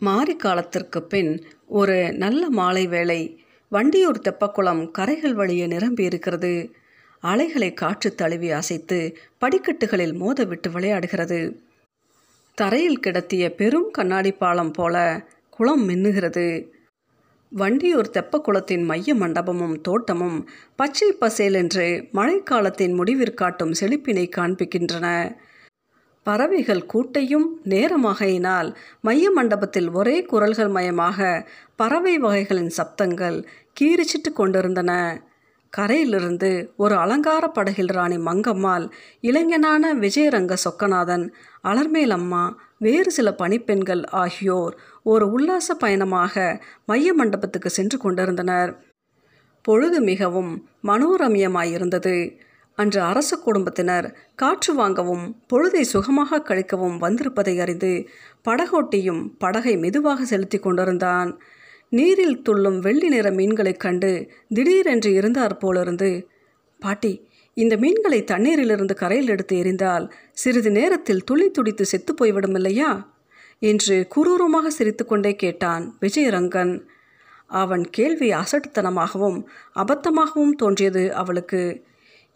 மாரி காலத்திற்கு பின் ஒரு நல்ல மாலை வேளை வண்டியூர் தெப்பக்குளம் கரைகள் வழியே நிரம்பி இருக்கிறது. அலைகளை காற்று தழுவி அசைத்து படிக்கட்டுகளில் மோதவிட்டு விளையாடுகிறது. தரையில் கிடத்திய பெரும் கண்ணாடி பாலம் போல குளம் மின்னுகிறது. வண்டியூர் தெப்பக்குளத்தின் மைய மண்டபமும் தோட்டமும் பச்சை பசேல் என்று மழைக்காலத்தின் முடிவிற்காட்டும் செழிப்பினை காண்பிக்கின்றன. பறவைகள் கூட்டையும் நேரமாகையினால் மைய மண்டபத்தில் ஒரே குரல்கள் மயமாக பறவை வகைகளின் சப்தங்கள் கீரிச்சிட்டு கொண்டிருந்தன. கரையிலிருந்து ஒரு அலங்கார படகில் ராணி மங்கம்மாள் இளைஞனான விஜயரங்க சொக்கநாதன் அலர்மேலம்மா வேறு சில பணிப்பெண்கள் ஆகியோர் ஒரு உல்லாச பயணமாக மைய மண்டபத்துக்கு சென்று கொண்டிருந்தனர். பொழுது மிகவும் மனோரமியமாயிருந்தது. அன்று அரச குடும்பத்தினர் காற்று வாங்கவும் பொழுதை சுகமாக கழிக்கவும் வந்திருப்பதை அறிந்து படகோட்டியும் படகை மெதுவாக செலுத்தி கொண்டிருந்தான். நீரில் துள்ளும் வெள்ளி நிற மீன்களைக் கண்டு திடீரென்று இருந்தார் போலிருந்து பாட்டி இந்த மீன்களை தண்ணீரிலிருந்து கரையில் எடுத்து எறிந்தால் சிறிது நேரத்தில் துளி துடித்து செத்து போய்விடும் இல்லையா? என்று குரூரமாக சிரித்துக்கொண்டே கேட்டான் விஜயரங்கன். அவன் கேள்வி அசட்டுத்தனமாகவும் அபத்தமாகவும் தோன்றியது அவளுக்கு.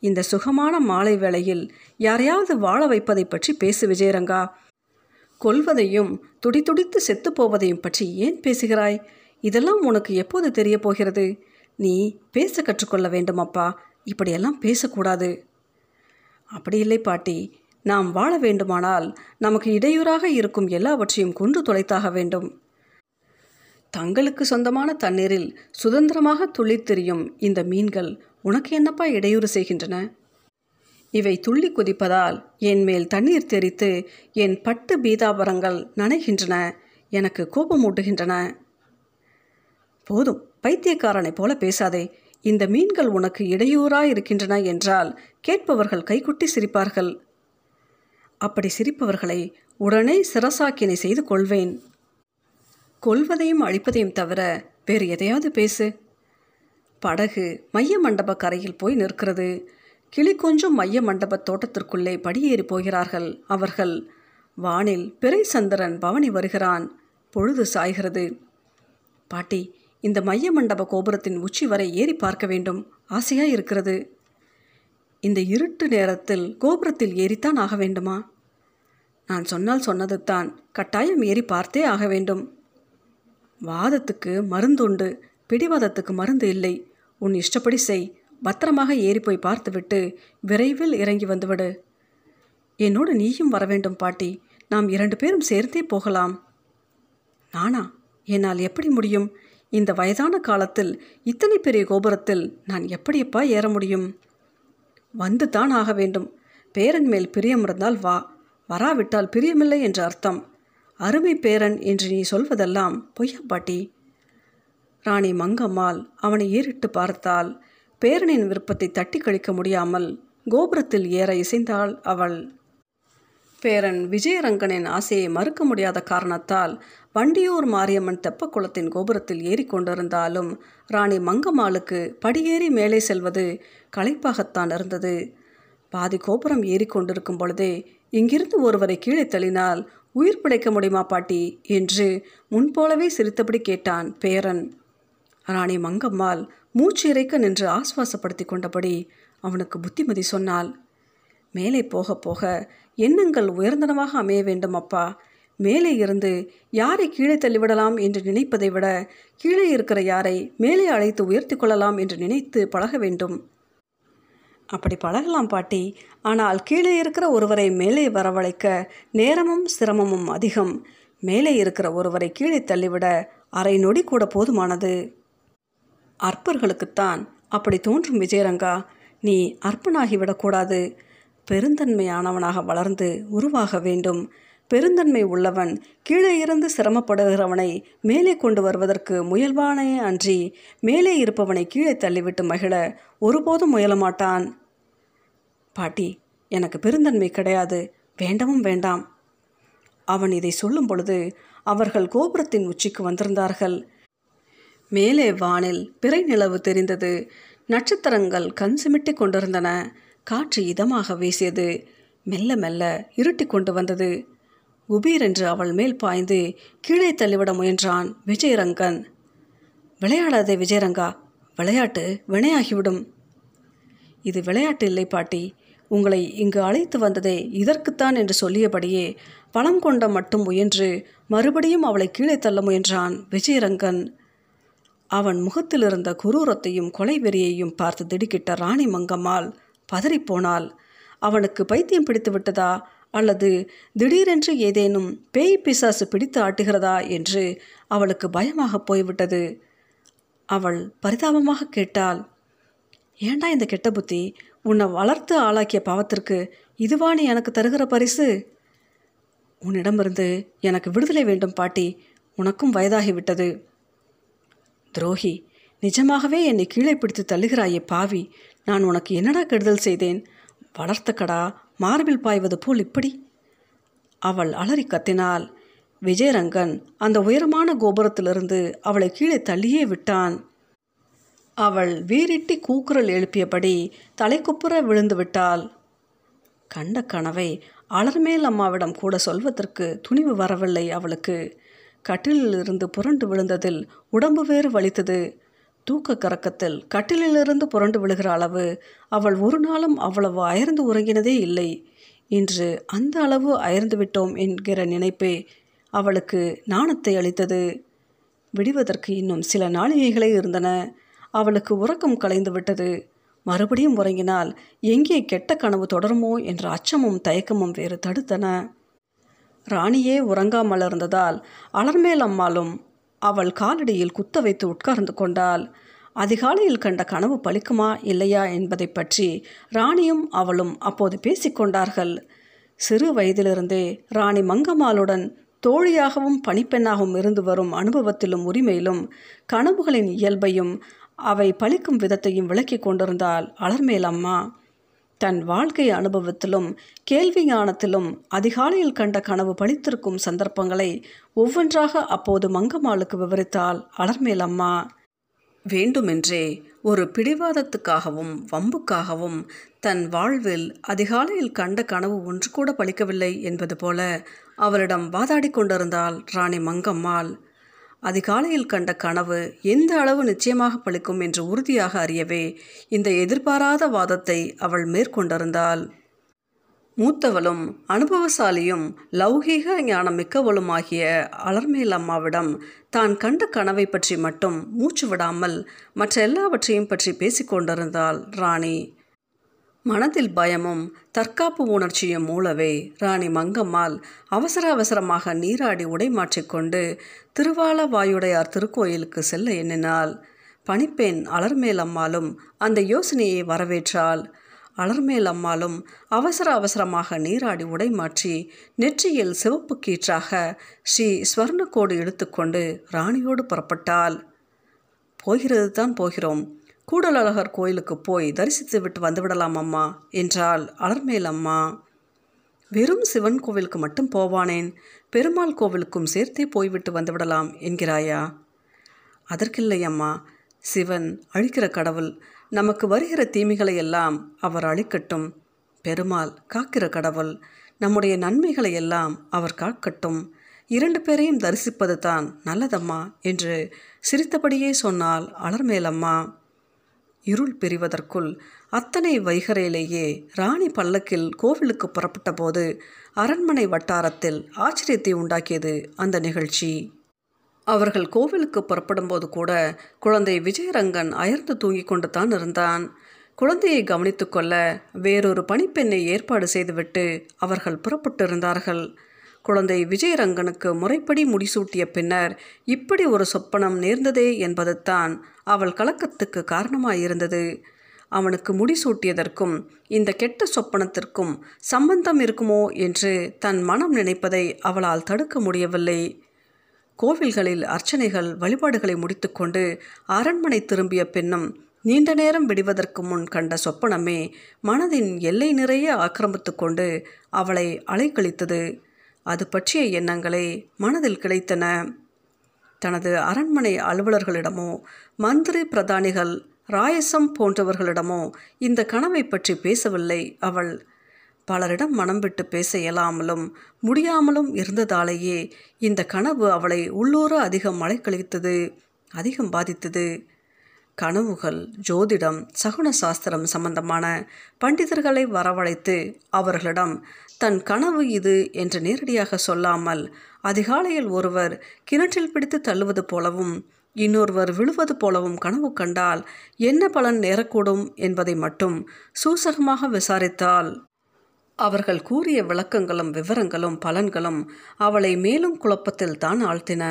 இந்த சுகமான மாலை வேளையில் யாரையாவது வாழ வைப்பதை பற்றி பேசு விஜயரங்கா. கொல்வதையும் துடிதுடித்து செத்துப்போவதையும் பற்றி ஏன் பேசுகிறாய்? இதெல்லாம் உனக்கு எப்போது தெரிய போகிறது? நீ பேச கற்றுக்கொள்ள வேண்டும் அப்பா இப்படியெல்லாம் பேசக்கூடாது. அப்படி இல்லை பாட்டி. நாம் வாழ வேண்டுமானால் நமக்கு இடையூறாக இருக்கும் எல்லாவற்றையும் கொன்று தொலைத்தாக வேண்டும். தங்களுக்கு சொந்தமான தண்ணீரில் சுதந்திரமாக துள்ளித் இந்த மீன்கள் உனக்கு என்னப்பா இடையூறு செய்கின்றன? இவை துள்ளி குதிப்பதால் என் மேல் தண்ணீர் தெரித்து என் பட்டு பீதாபரங்கள் நனைகின்றன. எனக்கு கோபமூட்டுகின்றன. போதும் பைத்தியக்காரனைப் போல பேசாதே. இந்த மீன்கள் உனக்கு இடையூறாய் இருக்கின்றன என்றால் கேட்பவர்கள் கைக்குட்டி சிரிப்பார்கள். அப்படி சிரிப்பவர்களை உடனே சிரசாக்கினை செய்து கொள்வேன். கொல்வதையும் அழிப்பதையும் தவிர வேறு எதையாவது பேசு. படகு மைய மண்டப கரையில் போய் நிற்கிறது. கிளி கொஞ்சம் மைய மண்டப தோட்டத்திற்குள்ளே படியேறி போகிறார்கள் அவர்கள். வானில் பிறை சந்திரன் பவனி வருகிறான். பொழுது சாய்கிறது. பாட்டி இந்த மைய மண்டப கோபுரத்தின் உச்சி வரை ஏறி பார்க்க வேண்டும். ஆசையாக இருக்கிறது. இந்த இருட்டு நேரத்தில் கோபுரத்தில் ஏறித்தான் ஆக வேண்டுமா? நான் சொன்னால் சொன்னதுதான். கட்டாயம் ஏறி பார்த்தே ஆக வேண்டும். வாதத்துக்கு மருந்துண்டு. பிடிவாதத்துக்கு மருந்து இல்லை. உன் இஷ்டப்படி செய். பத்திரமாக ஏறி போய் பார்த்துவிட்டு விரைவில் இறங்கி வந்துவிடு. என்னோடு நீயும் வர வேண்டும் பாட்டி. நாம் இரண்டு பேரும் சேர்ந்தே போகலாம். நானா? என்னால் எப்படி முடியும்? இந்த வயதான காலத்தில் இத்தனை பெரிய கோபுரத்தில் நான் எப்படியப்பா ஏற முடியும்? வந்து தான் ஆக வேண்டும். பேரன் மேல் பிரியம் இருந்தால் வா. வராவிட்டால் பிரியமில்லை என்று அர்த்தம். அருமை பேரன் என்று நீ சொல்வதெல்லாம் பொய்யா பாட்டி? ராணி மங்கம்மாள்? அவனை ஏறிட்டு பார்த்தால் பேரனின் விருப்பத்தை தட்டி கழிக்க முடியாமல் கோபுரத்தில் ஏற இசைந்தாள் அவள். பேரன் விஜயரங்கனின் ஆசையை மறுக்க முடியாத காரணத்தால் வண்டியூர் மாரியம்மன் தெப்பக்குளத்தின் கோபுரத்தில் ஏறிக்கொண்டிருந்தாலும் ராணி மங்கம்மாளுக்கு படியேறி மேலே செல்வது களைப்பாகத்தான் இருந்தது. பாதி கோபுரம் ஏறிக்கொண்டிருக்கும் பொழுதே இங்கிருந்து ஒருவரை கீழே தள்ளினால் உயிர் பிழைக்க முடியுமா பாட்டி? என்று முன்போலவே சிரித்தபடி கேட்டான் பேரன். ராணி மங்கம்மாள் மூச்சு இறைக்க நின்று ஆஸ்வாசப்படுத்தி கொண்டபடி அவனுக்கு புத்திமதி சொன்னாள் மேலே போக போக எண்ணங்கள் உயர்ந்தனவாக அமைய வேண்டும் அப்பா. மேலே இருந்து யாரை கீழே தள்ளிவிடலாம் என்று நினைப்பதை விட கீழே இருக்கிற யாரை மேலே அழைத்து உயர்த்தி கொள்ளலாம் என்று நினைத்து பழக வேண்டும். அப்படி பழகலாம் பாட்டி. ஆனால் கீழே இருக்கிற ஒருவரை மேலே வரவழைக்க நேரமும் சிரமமும் அதிகம். மேலே இருக்கிற ஒருவரை கீழே தள்ளிவிட அரை நொடி கூட போதுமானது. அற்பர்களுக்குத்தான் அப்படி தோன்றும் விஜயரங்கா. நீ அற்பனாகிவிடக்கூடாது. பெருந்தன்மையானவனாக வளர்ந்து உருவாக வேண்டும். பெருந்தன்மை உள்ளவன் கீழே இருந்து சிரமப்படுகிறவனை மேலே கொண்டு வருவதற்கு முயல்வானே அன்றி மேலே இருப்பவனை கீழே தள்ளிவிட்டு மகிழ ஒருபோதும் முயலமாட்டான். பாட்டி எனக்கு பெருந்தன்மை கிடையாது. வேண்டவும் வேண்டாம். அவன் இதை சொல்லும் பொழுது அவர்கள் கோபுரத்தின் உச்சிக்கு வந்திருந்தார்கள். மேலே வானில் பிறை நிலவு தெரிந்தது. நட்சத்திரங்கள் கண் சிமிட்டி கொண்டிருந்தன. காற்று இதமாக வீசியது. மெல்ல மெல்ல இருட்டி கொண்டு வந்தது. குபீர் என்று அவள் மேல் பாய்ந்து கீழே தள்ளிவிட முயன்றான் விஜயரங்கன். விளையாடாதே விஜயரங்கா விளையாட்டு வினையாகிவிடும். இது விளையாட்டு இல்லை பாட்டி. உங்களை இங்கு அழைத்து வந்ததே இதற்குத்தான் என்று சொல்லியபடியே பலம் கொண்ட மட்டும் முயன்று மறுபடியும் அவளை கீழே தள்ள முயன்றான் விஜயரங்கன். அவன் முகத்தில் இருந்த குரூரத்தையும் கொலை வெறியையும் பார்த்து திடுக்கிட்ட ராணி மங்கம்மாள் பதறிப்போனாள். அவனுக்கு பைத்தியம் பிடித்து விட்டதா? அல்லது திடீரென்று ஏதேனும் பேய் பிசாசு பிடித்து ஆட்டுகிறதா? என்று அவளுக்கு பயமாக போய்விட்டது. அவள் பரிதாபமாக கேட்டாள் ஏண்டா இந்த கெட்ட புத்தி? உன்னை வளர்த்து ஆளாக்கிய பாவத்திற்கு இதுவா நீ எனக்கு தருகிற பரிசு? உன்னிடமிருந்து எனக்கு விடுதலை வேண்டும் பாட்டி. உனக்கும் வயதாகிவிட்டது. துரோகி நிஜமாகவே என்னை கீழே பிடித்து தள்ளுகிறாயே பாவி. நான் உனக்கு என்னடா கெடுதல் செய்தேன்? வளர்த்தக்கடா மார்பில் பாய்வது போல் இப்படி? அவள் அலறி கத்தினாள். விஜயரங்கன் அந்த உயரமான கோபுரத்திலிருந்து அவளை கீழே தள்ளியே விட்டான். அவள் வீரிட்டி கூக்குரல் எழுப்பியபடி தலைக்குப்புற விழுந்து விட்டாள். கண்ட கனவை அலர்மேல் அம்மாவிடம் கூட சொல்வதற்கு துணிவு வரவில்லை அவளுக்கு. கட்டிலிலிருந்து புரண்டு விழுந்ததில் உடம்பு வேறு வலித்தது. தூக்க கறக்கத்தில் கட்டிலிலிருந்து புரண்டு விழுகிற அளவு அவள் ஒரு நாளும் அவ்வளவு அயர்ந்து உறங்கினதே இல்லை. இன்று அந்த அளவு அயர்ந்து விட்டோம் என்கிற நினைப்பே அவளுக்கு நாணத்தை அளித்தது. விடுவதற்கு இன்னும் சில நாளிகைகளே இருந்தன. அவளுக்கு உறக்கம் கலைந்து விட்டது. மறுபடியும் உறங்கினால் எங்கே கெட்ட கனவு தொடருமோ என்ற அச்சமும் தயக்கமும் வேறு தடுத்தன. ராணியே உறங்காமல் இருந்ததால் அலர்மேல் அம்மாளும் அவள் காலடியில் குத்த வைத்து உட்கார்ந்து கொண்டாள். அதிகாலையில் கண்ட கனவு பலிக்குமா இல்லையா என்பதை பற்றி ராணியும் அவளும் அப்போது பேசிக்கொண்டார்கள் சிறு வயதிலிருந்தே ராணி மங்கம்மாளுடன் தோழியாகவும் பணிப்பெண்ணாகவும் இருந்து வரும் அனுபவத்திலும் உரிமையிலும் கனவுகளின் இயல்பையும் அவை பழிக்கும் விதத்தையும் விளக்கி கொண்டிருந்தால் அலர்மேல் அம்மா தன் வாழ்க்கை அனுபவத்திலும் கேள்வி ஞானத்திலும் அதிகாலையில் கண்ட கனவு பழித்திருக்கும் சந்தர்ப்பங்களை ஒவ்வொன்றாக அப்போது மங்கம்மாளுக்கு விவரித்தாள் அலர்மேல் அம்மா வேண்டுமென்றே ஒரு பிடிவாதத்துக்காகவும் வம்புக்காகவும் தன் வாழ்வில் அதிகாலையில் கண்ட கனவு ஒன்று கூட பழிக்கவில்லை என்பது போல அவளிடம் வாதாடி கொண்டிருந்தாள் ராணி மங்கம்மாள். அதிகாலையில் கண்ட கனவு எந்த அளவு நிச்சயமாக பழிக்கும் என்று உறுதியாக அறியவே இந்த எதிர்பாராத வாதத்தை அவள் மேற்கொண்டிருந்தாள். மூத்தவளும் அனுபவசாலியும் லௌகீக ஞானம் மிக்கவளுமாகிய அலர்மேல் அம்மாவிடம் தான் கண்ட கனவை பற்றி மட்டும் மூச்சு விடாமல் மற்ற எல்லாவற்றையும் பற்றி பேசிக்கொண்டிருந்தாள் ராணி. மனதில் பயமும் தற்காப்பு உணர்ச்சியும் மூலவே ராணி மங்கம்மாள் அவசர அவசரமாக நீராடி உடை மாற்றிக்கொண்டு திருவாலவாயுடையார் திருக்கோயிலுக்கு செல்ல எண்ணினாள். பணிப்பெண் அலர்மேல் அம்மாளும் அந்த யோசனையை வரவேற்றாள். அலர்மேல் அம்மாளும் அவசர அவசரமாக நீராடி உடை மாற்றி நெற்றியில் சிவப்பு கீற்றாக ஸ்ரீ ஸ்வர்ணக்கோடு இழுத்துக்கொண்டு ராணியோடு புறப்பட்டாள். போகிறது தான் போகிறோம். கூடலழகர் கோயிலுக்கு போய் தரிசித்து விட்டு வந்துவிடலாம் அம்மா என்றாள் அலர்மேல் அம்மா. வெறும் சிவன் கோவிலுக்கு மட்டும் போவானேன் பெருமாள் கோவிலுக்கும் சேர்த்தே போய்விட்டு வந்துவிடலாம் என்கிறாயா? அதற்கில்லை அம்மா சிவன் அழிக்கிற கடவுள் நமக்கு வருகிற தீமைகளை எல்லாம் அவர் அழிக்கட்டும். பெருமாள் காக்கிற கடவுள் நம்முடைய நன்மைகளை எல்லாம் அவர் காக்கட்டும். இரண்டு பேரையும் தரிசிப்பது தான் நல்லதம்மா என்று சிரித்தபடியே சொன்னால் அலர்மேலம்மா இருள் பிரிவதற்குள் அத்தனை வைகரையிலேயே ராணி பல்லக்கில் கோவிலுக்கு புறப்பட்ட போது அரண்மனை வட்டாரத்தில் ஆச்சரியத்தை உண்டாக்கியது அந்த நிகழ்ச்சி. அவர்கள் கோவிலுக்கு புறப்படும்போது கூட குழந்தை விஜயரங்கன் அயர்ந்து தூங்கிக் கொண்டு தான் இருந்தான். குழந்தையை கவனித்துக்கொள்ள வேறொரு பணிப்பெண்ணை ஏற்பாடு செய்துவிட்டு அவர்கள் புறப்பட்டிருந்தார்கள். குழந்தை விஜயரங்கனுக்கு முறைப்படி முடிசூட்டிய பின்னர் இப்படி ஒரு சொப்பனம் நேர்ந்ததே என்பது தான் அவள் கலக்கத்துக்கு காரணமாயிருந்தது. அவனுக்கு முடிசூட்டியதற்கும் இந்த கெட்ட சொப்பனத்திற்கும் சம்பந்தம் இருக்குமோ என்று தன் மனம் நினைப்பதை அவளால் தடுக்க முடியவில்லை. கோவில்களில் அர்ச்சனைகள் வழிபாடுகளை முடித்துக்கொண்டு அரண்மனை திரும்பிய பின்னும் நீண்ட நேரம் விடுவதற்கு முன் கண்ட சொப்பனமே மனதின் எல்லை நிறைய ஆக்கிரமித்து கொண்டு அவளை அலைக்கழித்தது. அது பற்றிய எண்ணங்களே மனதில் கிடைத்தன. தனது அரண்மனை அலுவலர்களிடமோ மந்திரி பிரதானிகள் ராயசம் போன்றவர்களிடமோ இந்த கனவை பற்றி பேசவில்லை அவள். பலரிடம் மனம் விட்டு பேச இயலாமலும் முடியாமலும் இருந்ததாலேயே இந்த கனவு அவளை உள்ளூர அதிகம் மழைக்கழித்தது அதிகம் பாதித்தது. கனவுகள் ஜோதிடம் சகுன சாஸ்திரம் சம்பந்தமான பண்டிதர்களை வரவழைத்து அவர்களிடம் தன் கனவு இது என்று நேரடியாக சொல்லாமல் அதிகாலையில் ஒருவர் கிணற்றில் பிடித்து தள்ளுவது போலவும் இன்னொருவர் விழுவது போலவும் கனவு கண்டால் என்ன பலன் நேரக்கூடும் என்பதை மட்டும் சூசகமாக விசாரித்தால். அவர்கள் கூறிய விளக்கங்களும் விவரங்களும் பலன்களும் அவளை மேலும் குழப்பத்தில் தான் ஆழ்த்தின.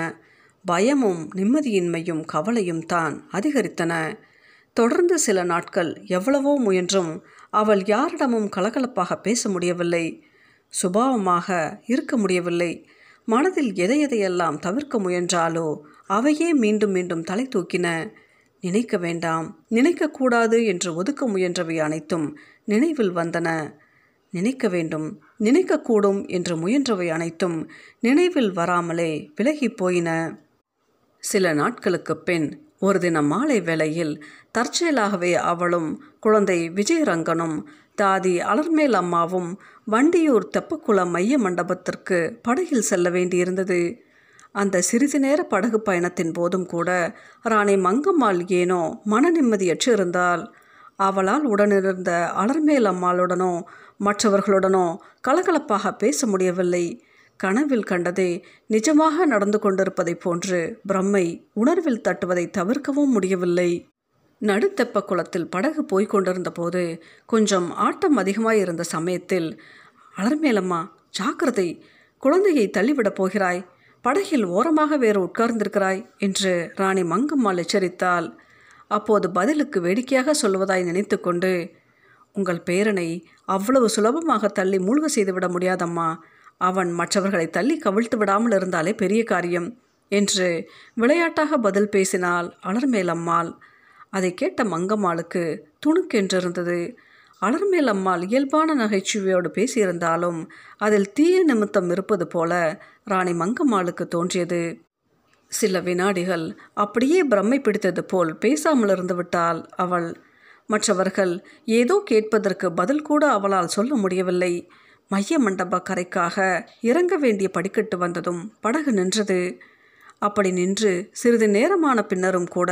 பயமும் நிம்மதியின்மையும் கவலையும் தான் அதிகரித்தன. தொடர்ந்து சில நாட்கள் எவ்வளவோ முயன்றும் அவள் யாரிடமும் கலகலப்பாக பேச முடியவில்லை. சுபாவமாக இருக்க முடியவில்லை. மனதில் எதை எதையெல்லாம் தவிர்க்க முயன்றாலோ அவையே மீண்டும் மீண்டும் தலை தூக்கின. நினைக்க வேண்டாம் நினைக்கக்கூடாது என்று ஒதுக்க முயன்றவை அனைத்தும் நினைவில் வந்தன. நினைக்க வேண்டும் நினைக்கக்கூடும் என்று முயன்றவை அனைத்தும் நினைவில் வராமலே விலகிப் போயின. சில நாட்களுக்குப் பின் ஒரு தினம் மாலை வேளையில் தற்செயலாகவே அவளும் குழந்தை விஜயரங்கனும் தாதி அலர்மேல் அம்மாவும் வண்டியூர் தெப்பக்குளம் மைய மண்டபத்திற்கு படகில் செல்ல வேண்டியிருந்தது. அந்த சிறிது நேர படகு பயணத்தின் போதும் கூட ராணி மங்கம்மாள் ஏனோ மன நிம்மதியற்று இருந்தாள். அவளால் உடனிருந்த அலர்மேல் அம்மாளுடனோ மற்றவர்களுடனோ கலகலப்பாக பேச முடியவில்லை. கனவில் கண்டதே நிஜமாக நடந்து கொண்டிருப்பதைப் போன்று பிரம்மை உணர்வில் தட்டுவதை தவிர்க்கவும் முடியவில்லை. நடுத்தெப்ப குளத்தில் படகு போய்க் கொண்டிருந்த போது கொஞ்சம் ஆட்டம் அதிகமாய் இருந்த சமயத்தில் அலர்மேலம்மா ஜாக்கிரதை! குழந்தையை தள்ளிவிடப் போகிறாய். படகில் ஓரமாக வேறு உட்கார்ந்திருக்கிறாய் என்று ராணி மங்கம்மாள் எச்சரித்தாள். அப்போது பதிலுக்கு வேடிக்கையாக சொல்வதாய் நினைத்து கொண்டு உங்கள் பேரனை அவ்வளவு சுலபமாக தள்ளி மூழ்க செய்துவிட முடியாதம்மா. அவன் மற்றவர்களை தள்ளி கவிழ்த்து விடாமல் இருந்தாலே பெரிய காரியம் என்று விளையாட்டாக பதில் பேசினாள் அலர்மேலம்மாள். அதை கேட்ட மங்கம்மாளுக்கு துணுக்கென்றிருந்தது அலர்மேல் அம்மாள் இயல்பான நகைச்சுவையோடு பேசியிருந்தாலும் அதில் தீய நிமித்தம் இருப்பது போல ராணி மங்கம்மாளுக்கு தோன்றியது. சில வினாடிகள் அப்படியே பிரம்மை பிடித்தது போல் பேசாமல் இருந்து விட்டாள் அவள். மற்றவர்கள் ஏதோ கேட்பதற்கு பதில் கூட அவளால் சொல்ல முடியவில்லை. மைய மண்டப கரைக்காக இறங்க வேண்டிய படிக்கட்டு வந்ததும் படகு நின்றது. அப்படி நின்று சிறிது நேரமான பின்னரும் கூட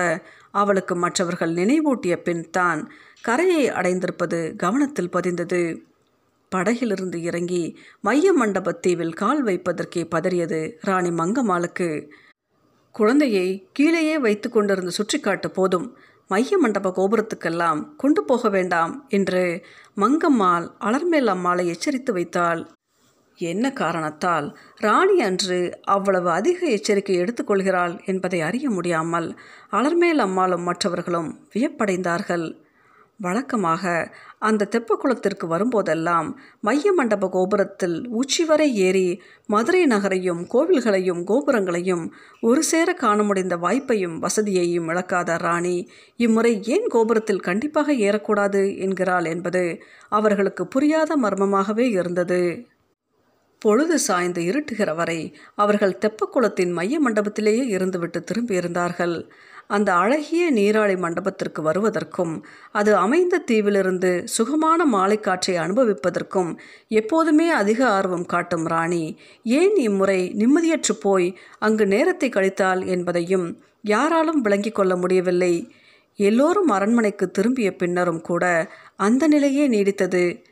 அவளுக்கு மற்றவர்கள் நினைவூட்டிய பின் தான் கரையை அடைந்திருப்பது கவனத்தில் பதிந்தது. படகிலிருந்து இறங்கி மைய மண்டபத்தீவில் கால் வைப்பதற்கே பதறியது ராணி மங்கம்மாளுக்கு. குழந்தையை கீழேயே வைத்து கொண்டிருந்து சுற்றி காட்டு போதும் மைய மண்டப கோபுரத்துக்கெல்லாம் கொண்டு போக வேண்டாம் என்று மங்கம்மாள் அலர்மேல் அம்மாளை எச்சரித்து வைத்தாள். என்ன காரணத்தால்? ராணி அன்று அவ்வளவு அதிக எச்சரிக்கை எடுத்துக்கொள்கிறாள் என்பதை அறிய முடியாமல் அலர்மேல் அம்மாளும் மற்றவர்களும் வியப்படைந்தார்கள். வழக்கமாக அந்த தெப்பக்குளத்திற்கு வரும்போதெல்லாம் மைய மண்டப கோபுரத்தில் உச்சி வரை ஏறி மதுரை நகரையும் கோவில்களையும் கோபுரங்களையும் ஒரு சேர காண முடிந்த வாய்ப்பையும் வசதியையும் இழக்காத ராணி இம்முறை ஏன் கோபுரத்தில் கண்டிப்பாக ஏறக்கூடாது என்கிறாள் என்பது அவர்களுக்கு புரியாத மர்மமாகவே இருந்தது. பொழுது சாய்ந்து இருட்டுகிற வரை அவர்கள் தெப்பக்குளத்தின் மைய மண்டபத்திலேயே இருந்துவிட்டு திரும்பியிருந்தார்கள். அந்த அழகிய நீராழி மண்டபத்திற்கு வருவதற்கும் அது அமைந்த தீவிலிருந்து சுகமான மாலை காற்றை அனுபவிப்பதற்கும் எப்போதுமே அதிக ஆர்வம் காட்டும் ராணி. ஏன் இம்முறை நிம்மதியற்று போய் அங்கு நேரத்தை கழித்தாள் என்பதையும் யாராலும் விளங்கிக் கொள்ள முடியவில்லை. எல்லோரும் அரண்மனைக்கு திரும்பிய பின்னரும் கூட அந்த நிலையே நீடித்தது.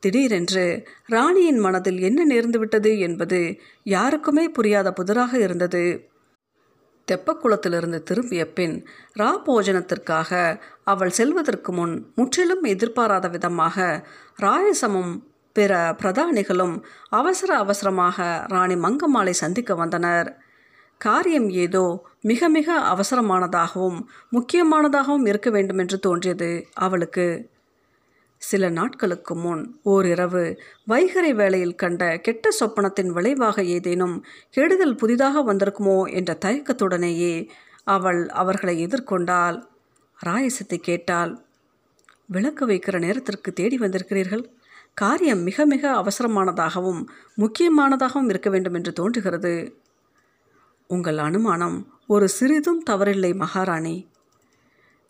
திடீரென்று ராணியின் மனதில் என்ன நேர்ந்துவிட்டது என்பது யாருக்குமே புரியாத புதிராக இருந்தது. தெப்பக்குளத்திலிருந்து திரும்பிய பின் ரா போஜனத்திற்காக அவள் செல்வதற்கு முன் முற்றிலும் எதிர்பாராத விதமாக ராயசமும் பிற பிரதானிகளும் அவசர அவசரமாக ராணி மங்கம்மாளை சந்திக்க வந்தனர். காரியம் ஏதோ மிக மிக அவசரமானதாகவும் முக்கியமானதாகவும் இருக்க வேண்டுமென்று தோன்றியது அவளுக்கு. சில நாட்களுக்கு முன் ஓரிரவு வைகரை வேளையில் கண்ட கெட்ட சொப்பனத்தின் விளைவாக ஏதேனும் கெடுதல் புதிதாக வந்திருக்குமோ என்ற தயக்கத்துடனேயே அவள் அவர்களை எதிர்கொண்டாள். ராயசத்தை கேட்டாள் விளக்கு வைக்கிற நேரத்திற்கு தேடி வந்திருக்கிறீர்கள்? காரியம் மிக மிக அவசரமானதாகவும் முக்கியமானதாகவும் இருக்க வேண்டும் என்று தோன்றுகிறது. உங்கள் அனுமானம் ஒரு சிறிதும் தவறில்லை மகாராணி.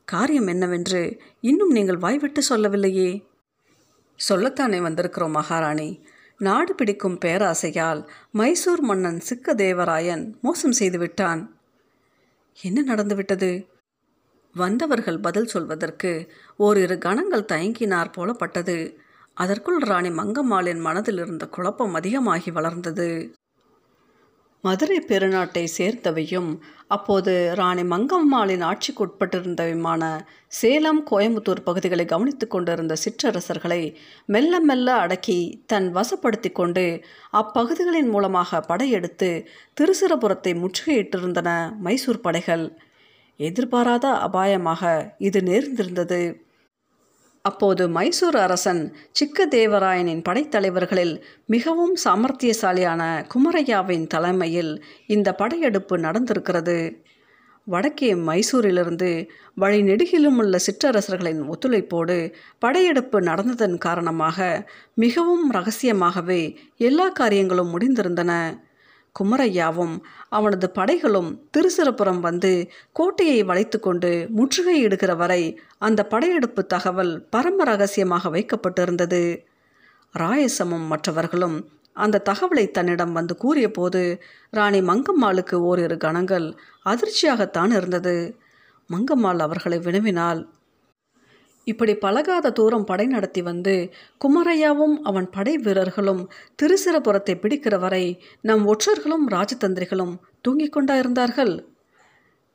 காரியம் என்னவென்று இன்னும் நீங்கள் வாய்விட்டு சொல்லவில்லையே. சொல்லத்தானே வந்திருக்கிறோம் மகாராணி. நாடு பிடிக்கும் பேராசையால் மைசூர் மன்னன் சிக்க தேவராயன் மோசம் செய்துவிட்டான். என்ன நடந்துவிட்டது? வந்தவர்கள் பதில் சொல்வதற்கு ஓரிரு கணங்கள் தயங்கினார் போலப்பட்டது. அதற்குள் ராணி மங்கம்மாளின் மனதில் இருந்த குழப்பம் அதிகமாகி வளர்ந்தது. மதுரை பெருநாட்டை சேர்ந்தவையும் அப்போது ராணி மங்கம்மாளின் ஆட்சிக்குட்பட்டிருந்தவையுமான சேலம் கோயம்புத்தூர் பகுதிகளை கவனித்து கொண்டிருந்த சிற்றரசர்களை மெல்ல மெல்ல அடக்கி தன் வசப்படுத்தி கொண்டு அப்பகுதிகளின் மூலமாக படையெடுத்து திருசிரபுரத்தை முற்றுகையிட்டிருந்தன மைசூர் படைகள். எதிர்பாராத அபாயமாக இது நேர்ந்திருந்தது. அப்போது மைசூர் அரசன் சிக்கதேவராயனின் படைத்தலைவர்களில் மிகவும் சாமர்த்தியசாலியான குமரையாவின் தலைமையில் இந்த படையெடுப்பு நடந்திருக்கிறது. வடக்கே மைசூரிலிருந்து வழிநெடுகிலும் உள்ள சிற்றரசர்களின் ஒத்துழைப்போடு படையெடுப்பு நடந்ததன் காரணமாக மிகவும் ரகசியமாகவே எல்லா காரியங்களும் முடிந்திருந்தன. குமரையாவும் அவனது படைகளும் திருசிரப்புறம் வந்து கோட்டையை வளைத்து கொண்டு முற்றுகையிடுகிற வரை அந்த படையெடுப்பு தகவல் பரம ரகசியமாக வைக்கப்பட்டிருந்தது. ராயசமும் மற்றவர்களும் அந்த தகவலை தன்னிடம் வந்து கூறிய போது ராணி மங்கம்மாளுக்கு ஓரிரு கணங்கள் அதிர்ச்சியாகத்தான் இருந்தது மங்கம்மாள் அவர்களை வினவினால் இப்படி பழகாத தூரம் படை நடத்தி வந்து குமரையாவும் அவன் படை வீரர்களும் திருசிரபுரத்தை பிடிக்கிற வரை நம் ஒற்றர்களும் ராஜதந்திரிகளும் தூங்கிக் கொண்டாயிருந்தார்கள்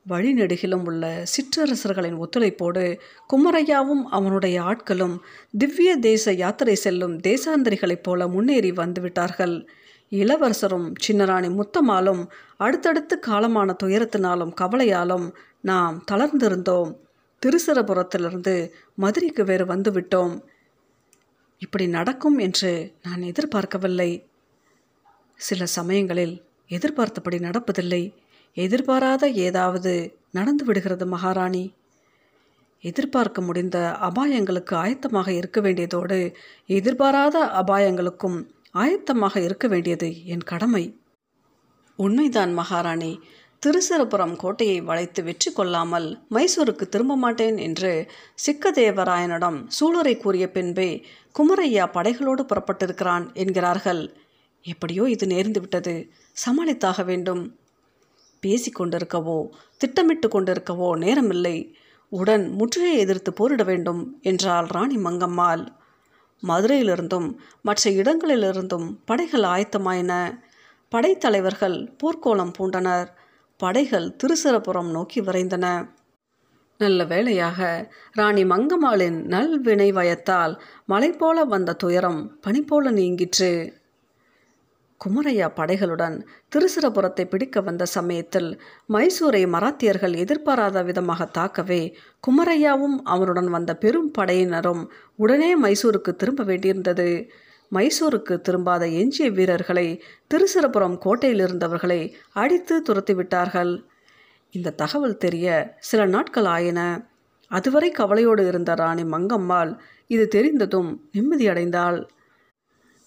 வழிநெடுகிலும் உள்ள சிற்றரசர்களின் ஒத்துழைப்போடு குமரையாவும் அவனுடைய ஆட்களும் திவ்ய தேச யாத்திரை செல்லும் தேசாந்திரிகளைப் போல முன்னேறி வந்துவிட்டார்கள் இளவரசரும் சின்னராணி முத்தமாலும் அடுத்தடுத்து காலமான துயரத்தினாலும் கவலையாலும் நாம் தளர்ந்திருந்தோம். திருசிரபுரத்திலிருந்து மதுரைக்கு வேறு வந்துவிட்டோம். இப்படி நடக்கும் என்று நான் எதிர்பார்க்கவில்லை. சில சமயங்களில் எதிர்பார்த்தபடி நடப்பதில்லை. எதிர்பாராத ஏதாவது நடந்து விடுகிறது மகாராணி. எதிர்பார்க்க முடிந்த அபாயங்களுக்கு ஆயத்தமாக இருக்க வேண்டியதோடு எதிர்பாராத அபாயங்களுக்கும் ஆயத்தமாக இருக்க வேண்டியது என் கடமை. உண்மைதான் மகாராணி. திருசிரபுரம் கோட்டையை வளைத்து வெற்றி கொள்ளாமல் மைசூருக்கு திரும்ப மாட்டேன் என்று சிக்கதேவராயனிடம் சூளுரை கூறிய பின்பே குமரையா படைகளோடு புறப்பட்டிருக்கிறான் என்கிறார்கள். எப்படியோ இது நேர்ந்து விட்டது. சமாளித்தாக வேண்டும். பேசி கொண்டிருக்கவோ திட்டமிட்டு கொண்டிருக்கவோ நேரமில்லை. உடன் முற்றுகையை எதிர்த்து போரிட வேண்டும் என்றாள் ராணி மங்கம்மாள். மதுரையிலிருந்தும் மற்ற இடங்களிலிருந்தும் படைகள் ஆயத்தமாயின. படைத்தலைவர்கள் போர்க்கோளம் பூண்டனர். படைகள் திருசிரபுரம் நோக்கி விரைந்தன. நல்ல வேளையாக ராணி மங்கம்மாளின் நல்வினை வயத்தால் மலை போல வந்த துயரம் பனி போல நீங்கிற்று. குமரையா படைகளுடன் திருசிரபுரத்தை பிடிக்க வந்த சமயத்தில் மைசூரை மராத்தியர்கள் எதிர்பாராத விதமாக தாக்கவே குமரையாவும் அவனுடன் வந்த பெரும் படையினரும் உடனே மைசூருக்கு திரும்ப வேண்டியிருந்தது. மைசூருக்கு திரும்பாத எஞ்சிய வீரர்களை திருசிரபுரம் கோட்டையில் இருந்தவர்களை அடித்து துரத்திவிட்டார்கள். இந்த தகவல் தெரிய சில நாட்கள் ஆயின. அதுவரை கவலையோடு இருந்த ராணி மங்கம்மாள் இது தெரிந்ததும் நிம்மதியடைந்தாள்.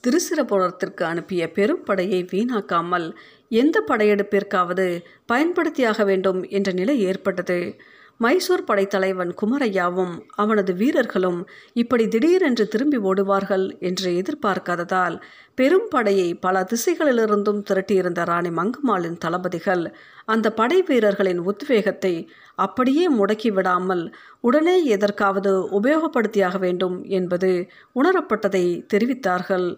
திருசிரபுரத்திற்கு அனுப்பிய பெரும் படையை வீணாக்காமல் எந்த படையெடுப்பிற்காவது பயன்படுத்தியாக வேண்டும் என்ற நிலை ஏற்பட்டது. மைசூர் படைத்தலைவன் குமரையாவும் அவனது வீரர்களும் இப்படி திடீரென்று திரும்பி ஓடுவார்கள் என்று எதிர்பார்க்காததால் பெரும் படையை பல திசைகளிலிருந்தும் திரட்டியிருந்த ராணி மங்கம்மாளின் தளபதிகள் அந்த படை வீரர்களின் உத்வேகத்தை அப்படியே முடக்கி விடாமல் உடனே எதற்காவது உபயோகப்படுத்தியாக வேண்டும் என்பது உணரப்பட்டதை தெரிவித்தார்கள்.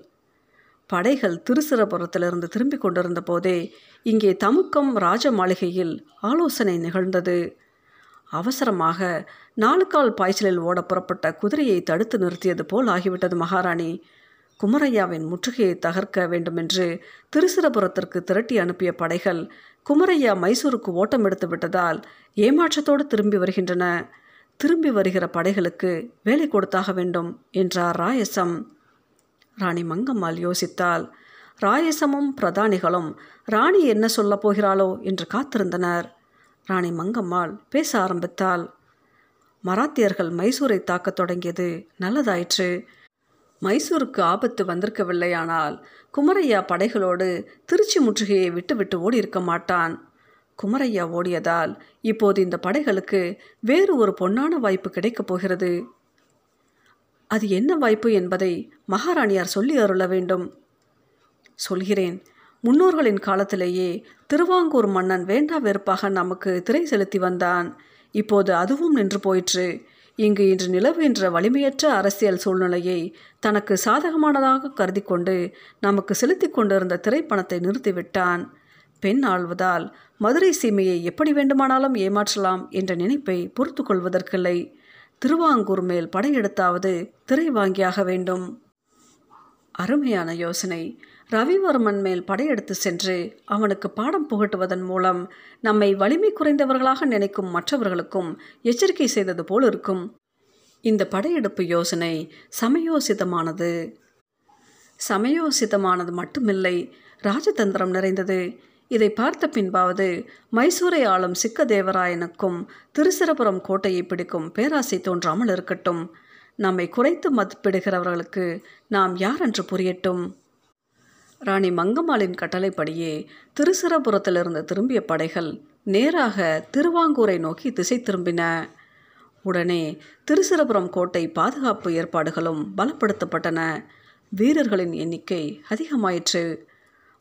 படைகள் திருசிரபுரத்திலிருந்து திரும்பிக் கொண்டிருந்த போதே இங்கே தமுக்கம் ராஜ மாளிகையில் ஆலோசனை நிகழ்ந்தது. அவசரமாக நாலுக்கால் பாய்ச்சலில் ஓட புறப்பட்ட குதிரையை தடுத்து நிறுத்தியது போல் ஆகிவிட்டது மகாராணி. குமரையாவின் முற்றுகையை தகர்க்க வேண்டுமென்று திருசிரபுரத்திற்கு திரட்டி அனுப்பிய படைகள் குமரையா மைசூருக்கு ஓட்டம் எடுத்து விட்டதால் ஏமாற்றத்தோடு திரும்பி வருகின்றன. திரும்பி வருகிற படைகளுக்கு வேலை கொடுத்தாக வேண்டும் என்றார் ராயசம். ராணி மங்கம்மாள் யோசித்தாள். ராயசமும் பிரதானிகளும் ராணி என்ன சொல்லப் போகிறாளோ? என்று காத்திருந்தனர். ராணி மங்கம்மாள் பேச ஆரம்பித்தாள். மராத்தியர்கள் மைசூரை தாக்கத் தொடங்கியது நல்லதாயிற்று. மைசூருக்கு ஆபத்து வந்திருக்கவில்லையானால் குமரையா படைகளோடு திருச்சி முற்றுகையை விட்டுவிட்டு ஓடி இருக்க மாட்டான். குமரையா ஓடியதால் இப்போது இந்த படைகளுக்கு வேறு ஒரு பொன்னான வாய்ப்பு கிடைக்கப் போகிறது. அது என்ன வாய்ப்பு என்பதை மகாராணியார் சொல்லி அருள வேண்டும். சொல்கிறேன் முன்னோர்களின் காலத்திலேயே திருவாங்கூர் மன்னன் வேண்டா வெறுப்பாக நமக்கு திரை செலுத்தி வந்தான். இப்போது அதுவும் நின்று போயிற்று. இங்கு இன்று நிலவுகின்ற வலிமையற்ற அரசியல் சூழ்நிலையை தனக்கு சாதகமானதாக கருதி கொண்டு நமக்கு செலுத்தி கொண்டிருந்த திரைப்பணத்தை நிறுத்திவிட்டான். பெண் ஆள்வதால் மதுரை சீமையை எப்படி வேண்டுமானாலும் ஏமாற்றலாம் என்ற நினைப்பை பொறுத்து கொள்வதற்கில்லை. திருவாங்கூர் மேல் படையெடுத்தாவது திரை வாங்கியாக வேண்டும். அருமையான யோசனை. ரவிவர்மன் மேல் படையெடுத்து சென்று அவனுக்கு பாடம் புகட்டுவதன் மூலம் நம்மை வலிமை குறைந்தவர்களாக நினைக்கும் மற்றவர்களுக்கும் எச்சரிக்கை செய்தது போல் இருக்கும். இந்த படையெடுப்பு யோசனை சமயோசிதமானது. சமயோசிதமானது மட்டுமில்லை ராஜதந்திரம் நிறைந்தது. இதை பார்த்த பின்பாவது மைசூரை ஆளும் சிக்கதேவராயனுக்கும் திருசிரபுரம் கோட்டையை பிடிக்கும் பேராசை தோன்றாமல் இருக்கட்டும். நம்மை குறைத்து மதிப்பிடுகிறவர்களுக்கு நாம் யார் என்று புரியட்டும். ராணி மங்கம்மாளின் கட்டளைப்படியே திருசிரபுரத்திலிருந்து திரும்பிய படைகள் நேராக திருவாங்கூரை நோக்கி திசை திரும்பின உடனே திருசிரபுரம் கோட்டை பாதுகாப்பு ஏற்பாடுகளும் பலப்படுத்தப்பட்டன. வீரர்களின் எண்ணிக்கை அதிகமாயிற்று.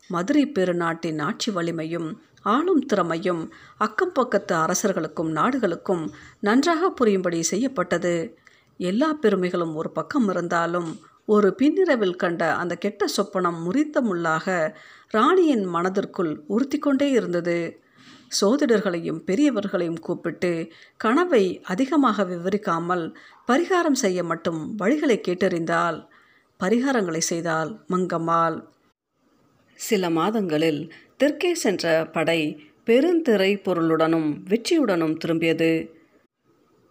மதுரை பெருநாட்டின் ஆட்சி வலிமையும் ஆளும் திறமையும் அக்கம் பக்கத்து அரசர்களுக்கும் நாடுகளுக்கும் நன்றாக புரியும்படி செய்யப்பட்டது. எல்லா பெருமைகளும் ஒரு பக்கம் இருந்தாலும் ஒரு பின்னிரவில் கண்ட அந்த கெட்ட சொப்பனம் முறித்த முள்ளாக ராணியின் மனதிற்குள் உறுத்தி கொண்டே இருந்தது. சோதிடர்களையும் பெரியவர்களையும் கூப்பிட்டு கனவை அதிகமாக விவரிக்காமல் பரிகாரம் செய்ய மட்டும் வழிகளை கேட்டறிந்தால் பரிகாரங்களை செய்தால் மங்கம்மாள். சில மாதங்களில் தெற்கே சென்ற படை பெருந்திரை பொருளுடனும் வெற்றியுடனும் திரும்பியது.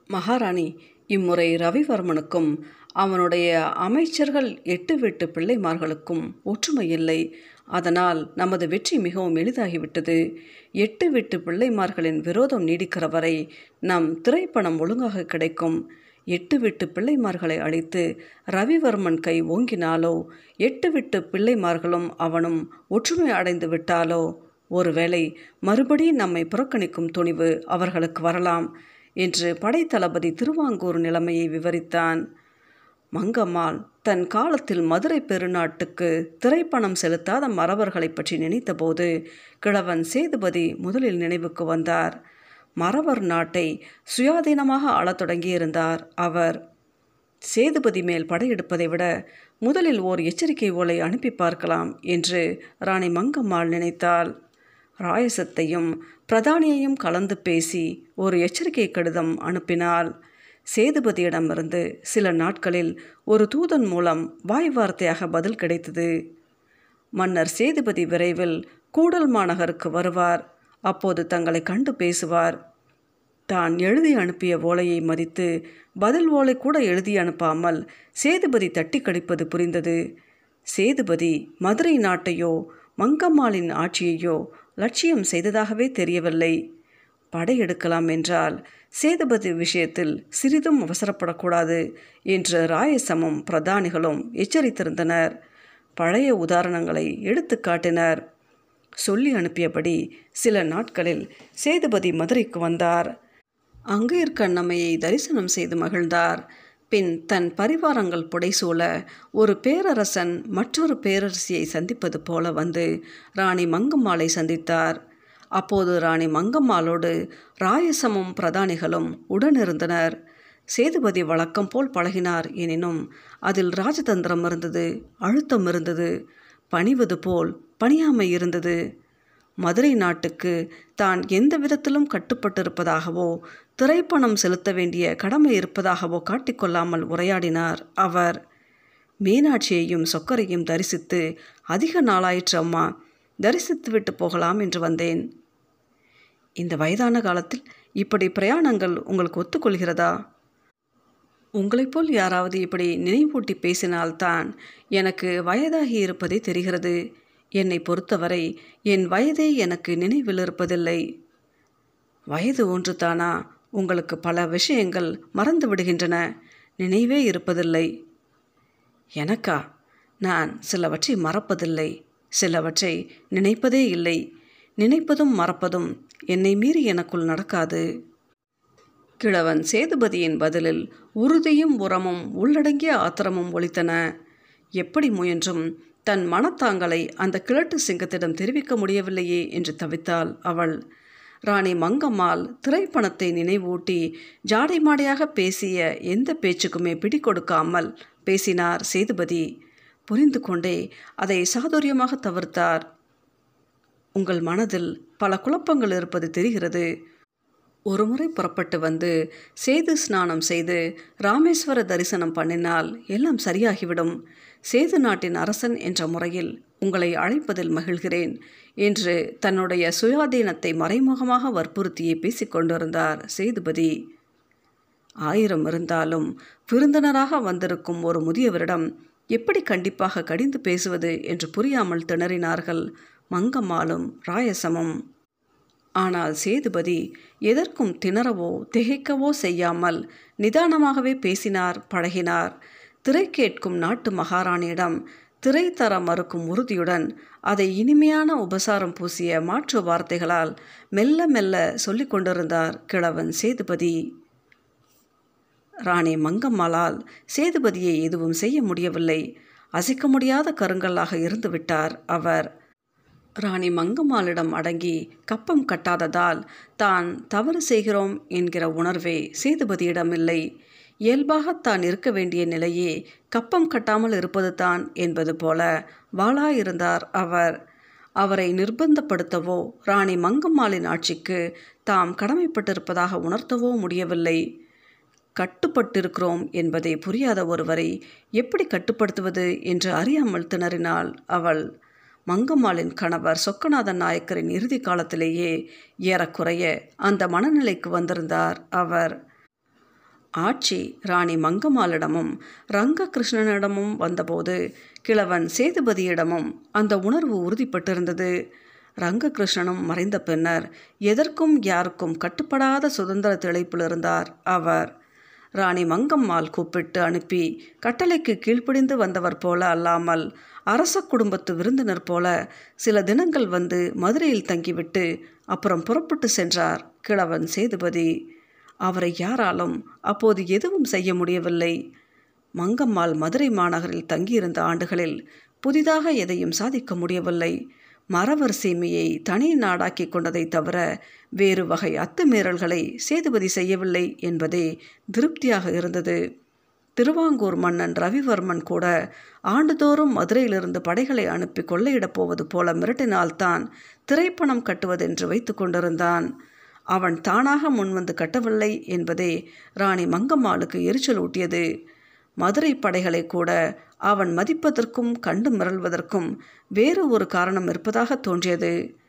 மகாராணி இம்முறை ரவிவர்மனுக்கும் அவனுடைய அமைச்சர்கள் எட்டு வீட்டு பிள்ளைமார்களுக்கும் ஒற்றுமை இல்லை அதனால் நமது வெற்றி மிகவும் எளிதாகிவிட்டது. எட்டு வீட்டு பிள்ளைமார்களின் விரோதம் நீடிக்கிற வரை நம் திரைப்பணம் ஒழுங்காக கிடைக்கும். எட்டு விட்டு பிள்ளைமார்களை அழித்து ரவிவர்மன் கை ஓங்கினாலோ எட்டு விட்டு பிள்ளைமார்களும் அவனும் ஒற்றுமை அடைந்து விட்டாலோ ஒருவேளை மறுபடியும் நம்மை புறக்கணிக்கும் துணிவு அவர்களுக்கு வரலாம் என்று படைத்தளபதி திருவாங்கூர் நிலைமையை விவரித்தான். மங்கம்மாள் தன் காலத்தில் மதுரை பெருநாட்டுக்கு திரைப்பணம் செலுத்தாத மறவர்களை பற்றி நினைத்தபோது கிழவன் சேதுபதி முதலில் நினைவுக்கு வந்தார். மறவர் நாட்டை சுயாதீனமாக ஆளத் தொடங்கியிருந்தார். அவர் சேதுபதி மேல் படையெடுப்பதை விட முதலில் ஓர் எச்சரிக்கை ஓலை அனுப்பி பார்க்கலாம் என்று ராணி மங்கம்மாள் நினைத்தாள். ராயசத்தையும் பிரதானியையும் கலந்து பேசி ஒரு எச்சரிக்கை கடிதம் அனுப்பினாள். சேதுபதியிடமிருந்து சில நாட்களில் ஒரு தூதன் மூலம் வாய் வார்த்தையாக பதில் கிடைத்தது. மன்னர் சேதுபதி விரைவில் கூடல் மாநகருக்கு வருவார். அப்போது தங்களை கண்டு பேசுவார். தான் எழுதி அனுப்பிய ஓலையை மதித்து பதில் ஓலை கூட எழுதி அனுப்பாமல் சேதுபதி தட்டி கடிப்பது புரிந்தது. சேதுபதி மதுரை நாட்டையோ மங்கம்மாளின் ஆட்சியையோ லட்சியம் செய்ததாகவே தெரியவில்லை. படையெடுக்கலாம் என்றால் சேதுபதி விஷயத்தில் சிறிதும் அவசரப்படக்கூடாது என்று ராயசமும் பிரதானிகளும் எச்சரித்திருந்தனர். பழைய உதாரணங்களை எடுத்து காட்டினர். சொல்லி அனுப்பியபடி சில நாட்களில் சேதுபதி மதுரைக்கு வந்தார். அங்கேற்கண்ணமையை தரிசனம் செய்து மகிழ்ந்தார். பின் தன் பரிவாரங்கள் புடைசூழ ஒரு பேரரசன் மற்றொரு பேரரசியை சந்திப்பது போல வந்து ராணி மங்கம்மாளை சந்தித்தார். அப்போது ராணி மங்கம்மாளோடு ராயசமும் பிரதானிகளும் உடனிருந்தனர். சேதுபதி வழக்கம் போல் பழகினார். எனினும் அதில் ராஜதந்திரம் இருந்தது அழுத்தம் இருந்தது பணிவது போல் பணியாமை இருந்தது. மதுரை நாட்டுக்கு தான் எந்த விதத்திலும் கட்டுப்பட்டிருப்பதாகவோ திரைப்பணம் செலுத்த வேண்டிய கடமை இருப்பதாகவோ காட்டிக்கொள்ளாமல் உரையாடினார் அவர். மீனாட்சியையும் சொக்கரையும் தரிசித்து அதிக நாளாயிற்று அம்மா தரிசித்து விட்டு போகலாம் என்று வந்தேன். இந்த வயதான காலத்தில் இப்படி பிரயாணங்கள் உங்களுக்கு ஒத்துக்கொள்கிறதா? உங்களைப் போல் யாராவது இப்படி நினைவூட்டி பேசினால்தான் எனக்கு வயதாகி இருப்பதே தெரிகிறது. என்னை பொறுத்தவரை என் வயதே எனக்கு நினைவில் இருப்பதில்லை வயது ஒன்று தானா உங்களுக்கு பல விஷயங்கள் மறந்து விடுகின்றன. நினைவே இருப்பதில்லை. எனக்கா? நான் சிலவற்றை மறப்பதில்லை. சிலவற்றை நினைப்பதே இல்லை. நினைப்பதும் மறப்பதும் என்னை மீறி எனக்குள் நடக்காது. கிழவன் சேதுபதியின் பதிலில் உறுதியும் உரமும் உள்ளடங்கிய ஆத்திரமும் ஒலித்தன. எப்படி முயன்றும் தன் மனத்தாங்களை அந்த கிழட்டு சிங்கத்திடம் தெரிவிக்க முடியவில்லையே என்று தவித்தாள் அவள். ராணி மங்கம்மாள் திரைப்பணத்தை நினைவூட்டி ஜாடை மாடையாக பேசிய எந்த பேச்சுக்குமே பிடி கொடுக்காமல் பேசினார் சேதுபதி. புரிந்து கொண்டே அதை சாதுரியமாக தவிர்த்தார். உங்கள் மனதில் பல குழப்பங்கள் இருப்பது தெரிகிறது. ஒருமுறை புறப்பட்டு வந்து சேது ஸ்நானம் செய்து ராமேஸ்வர தரிசனம் பண்ணினால் எல்லாம் சரியாகிவிடும். சேது நாட்டின் அரசன் என்ற முறையில் உங்களை அழைப்பதில் மகிழ்கிறேன் என்று தன்னுடைய சுயாதீனத்தை மறைமுகமாக வற்புறுத்தியே பேசிக்கொண்டிருந்தார் சேதுபதி. ஆயிரம் இருந்தாலும் விருந்தினராக வந்திருக்கும் ஒரு முதியவரிடம் எப்படி கண்டிப்பாக கடிந்து பேசுவது என்று புரியாமல் திணறினார்கள். மங்கம்மாளும் ராயசமும். ஆனால் சேதுபதி எதற்கும் திணறவோ திகைக்கவோ செய்யாமல் நிதானமாகவே பேசினார் பழகினார். திரை கேட்கும் நாட்டு மகாராணியிடம் திரை தர மறுக்கும் உறுதியுடன் அதை இனிமையான உபசாரம் பூசிய மாற்று வார்த்தைகளால் மெல்ல மெல்ல சொல்லிக் கொண்டிருந்தார் கிழவன் சேதுபதி. ராணி மங்கம்மாளால் சேதுபதியை எதுவும் செய்ய முடியவில்லை. அசைக்க முடியாத கருங்கல்லாக இருந்துவிட்டார் அவர். ராணி மங்கம்மாளிடம் அடங்கி கப்பம் கட்டாததால் தான் தவறு செய்கிறோம் என்கிற உணர்வே சேதுபதியிடம் இல்லை இயல்பாக தான் இருக்க வேண்டிய நிலையே கப்பம் கட்டாமல் இருப்பது தான் என்பது போல வாளாயிருந்தார் அவர். அவரை நிர்பந்தப்படுத்தவோ ராணி மங்கம்மாளின் ஆட்சிக்கு தாம் கடமைப்பட்டிருப்பதாக உணர்த்தவோ முடியவில்லை. கட்டுப்பட்டிருக்கிறோம் என்பதை புரியாத ஒருவரை எப்படி கட்டுப்படுத்துவது என்று அறியாமல் திணறினாள் அவள். மங்கம்மாளின் கணவர் சொக்கநாதன் நாயக்கரின் இறுதி காலத்திலேயே ஏறக்குறைய அந்த மனநிலைக்கு வந்திருந்தார் அவர். ஆட்சி ராணி மங்கம்மாளிடமும் ரங்ககிருஷ்ணனிடமும் வந்தபோது கிழவன் சேதுபதியிடமும் அந்த உணர்வு உறுதிப்பட்டிருந்தது. ரங்ககிருஷ்ணனும் மறைந்த பின்னர் எதற்கும் யாருக்கும் கட்டுப்படாத சுதந்திர திளைப்பில் இருந்தார் அவர். ராணி மங்கம்மாள் கூப்பிட்டு அனுப்பி கட்டளைக்கு கீழ்ப்படிந்து வந்தவர் போல அல்லாமல் அரச குடும்பத்து விருந்தினர் போல சில தினங்கள் வந்து மதுரையில் தங்கிவிட்டு அப்புறம் புறப்பட்டு சென்றார் கிழவன் சேதுபதி. அவரை யாராலும் அப்போது எதுவும் செய்ய முடியவில்லை. மங்கம்மாள் மதுரை மாநகரில் தங்கியிருந்த ஆண்டுகளில் புதிதாக எதையும் சாதிக்க முடியவில்லை. மறவர் சீமையை தனி நாடாக்கி கொண்டதை தவிர வேறு வகை அத்துமீறல்களை சேதுபதி செய்யவில்லை என்பதே திருப்தியாக இருந்தது. திருவாங்கூர் மன்னன் ரவிவர்மன் கூட ஆண்டுதோறும் மதுரையிலிருந்து படைகளை அனுப்பி கொள்ளையிடப் போவது போல மிரட்டினால்தான் திரைப்பணம் கட்டுவதென்று வைத்து கொண்டிருந்தான். அவன் தானாக முன்வந்து கட்டவில்லை என்பதே ராணி மங்கம்மாளுக்கு எரிச்சல் ஊட்டியது. மதுரை படைகளை கூட அவன் மதிப்பதற்கும் கண்டு மிரள்வதற்கும் வேறு ஒரு காரணம் இருப்பதாக தோன்றியது.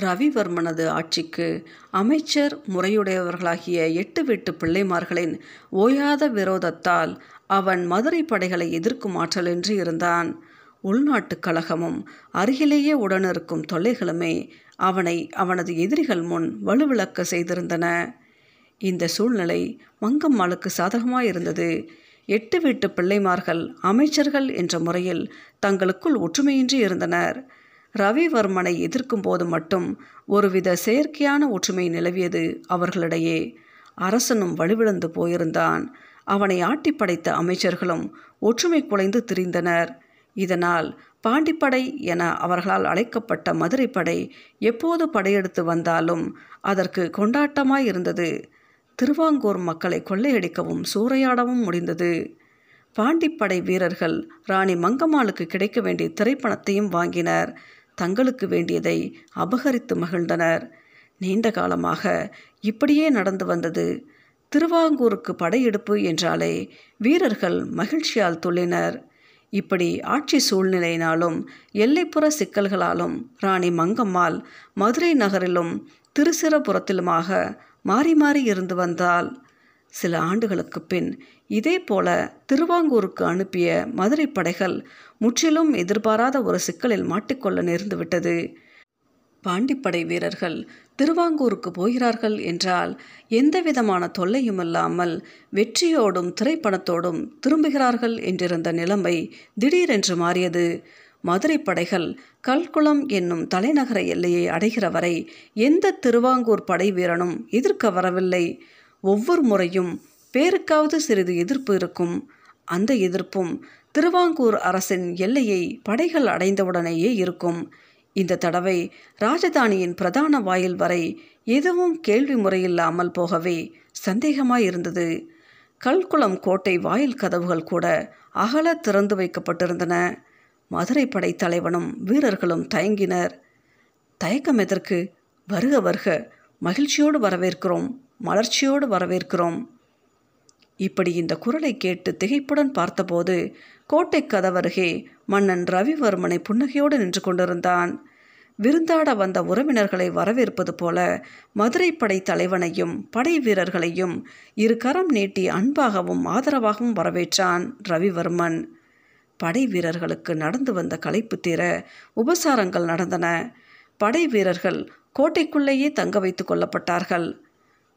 ரவிவர்மனது ஆட்சிக்கு அமைச்சர் முறையுடையவர்களாகிய எட்டு வீட்டு பிள்ளைமார்களின் ஓயாத விரோதத்தால் அவன் மதுரை படைகளை எதிர்க்கும் ஆற்றலின்றி இருந்தான் உள்நாட்டுக் கழகமும் அருகிலேயே உடனிருக்கும் தொல்லைகளுமே அவனை அவனது எதிரிகள் முன் வலுவிளக்க செய்திருந்தன. இந்த சூழ்நிலை மங்கம்மாளுக்கு சாதகமாயிருந்தது. எட்டு வீட்டு பிள்ளைமார்கள் அமைச்சர்கள் என்ற முறையில் தங்களுக்குள் ஒற்றுமையின்றி இருந்தனர். ரவிவர்மனை எதிர்க்கும் போது மட்டும் ஒருவித செயற்கையான ஒற்றுமை நிலவியது அவர்களிடையே. அரசனும் வலுவிழந்து போயிருந்தான். அவனை ஆட்டி படைத்த அமைச்சர்களும் ஒற்றுமை குலைந்து திரிந்தனர். இதனால் பாண்டிப்படை என அவர்களால் அழைக்கப்பட்ட மதுரை படை எப்போது படையெடுத்து வந்தாலும் அதற்கு கொண்டாட்டமாய் இருந்தது திருவாங்கூர் மக்களை கொள்ளையடிக்கவும் சூறையாடவும் முடிந்தது. பாண்டிப்படை வீரர்கள் ராணி மங்கம்மாளுக்கு கிடைக்க வேண்டிய திரைப்பணத்தையும் வாங்கினர். தங்களுக்கு வேண்டியதை அபகரித்து மகிழ்ந்தனர். நீண்ட காலமாக இப்படியே நடந்து வந்தது. திருவாங்கூருக்கு படையெடுப்பு என்றாலே வீரர்கள் மகிழ்ச்சியால் துள்ளினர். இப்படி ஆட்சி சூழ்நிலையினாலும் எல்லைப்புற சிக்கல்களாலும் ராணி மங்கம்மாள் மதுரை நகரிலும் திருச்சிரபுரத்திலுமாக மாறி மாறி இருந்து வந்தால் சில ஆண்டுகளுக்கு பின் இதே போல திருவாங்கூருக்கு அனுப்பிய மதுரை படைகள் முற்றிலும் எதிர்பாராத ஒரு சிக்கலில் மாட்டிக்கொள்ள நேர்ந்துவிட்டது. பாண்டிப்படை வீரர்கள் திருவாங்கூருக்கு போகிறார்கள் என்றால் எந்தவிதமான தொல்லையும் இல்லாமல் வெற்றியோடும் திரைப்படத்தோடும் திரும்புகிறார்கள் என்றிருந்த நிலைமை திடீரென்று மாறியது. மதுரை படைகள் கல்குளம் என்னும் தலைநகர எல்லையை அடைகிற வரை எந்த திருவாங்கூர் படை வீரனும் எதிர்க்க வரவில்லை. ஒவ்வொரு முறையும் பேருக்காவது சிறிது எதிர்ப்பு இருக்கும். அந்த எதிர்ப்பும் திருவாங்கூர் அரசின் எல்லையை படைகள் அடைந்தவுடனேயே இருக்கும். இந்த தடவை ராஜதானியின் பிரதான வாயில் வரை எதுவும் கேள்வி முறையில்லாமல் போகவே சந்தேகமாயிருந்தது. கல்குளம் கோட்டை வாயில் கதவுகள் கூட அகல திறந்து வைக்கப்பட்டிருந்தன. மதுரை படை தலைவனும் வீரர்களும் தயங்கினர். தயக்கம் எதற்கு? வருக வருக. மகிழ்ச்சியோடு வரவேற்கிறோம். மலர்ச்சியோடு வரவேற்கிறோம். இப்படி இந்த குரலை கேட்டு திகைப்புடன் பார்த்தபோது கோட்டை கதவருகே மன்னன் ரவிவர்மனை புன்னகையோடு நின்று கொண்டிருந்தான். விருந்தாட வந்த உறவினர்களை வரவேற்பது போல மதுரை படை தலைவனையும் படை வீரர்களையும் இரு கரம் நீட்டி அன்பாகவும் ஆதரவாகவும் வரவேற்றான் ரவிவர்மன். படை வீரர்களுக்கு நடந்து வந்த களைப்பு தீர உபசாரங்கள் நடந்தன. படை வீரர்கள் கோட்டைக்குள்ளேயே தங்க வைத்து கொள்ளப்பட்டார்கள்.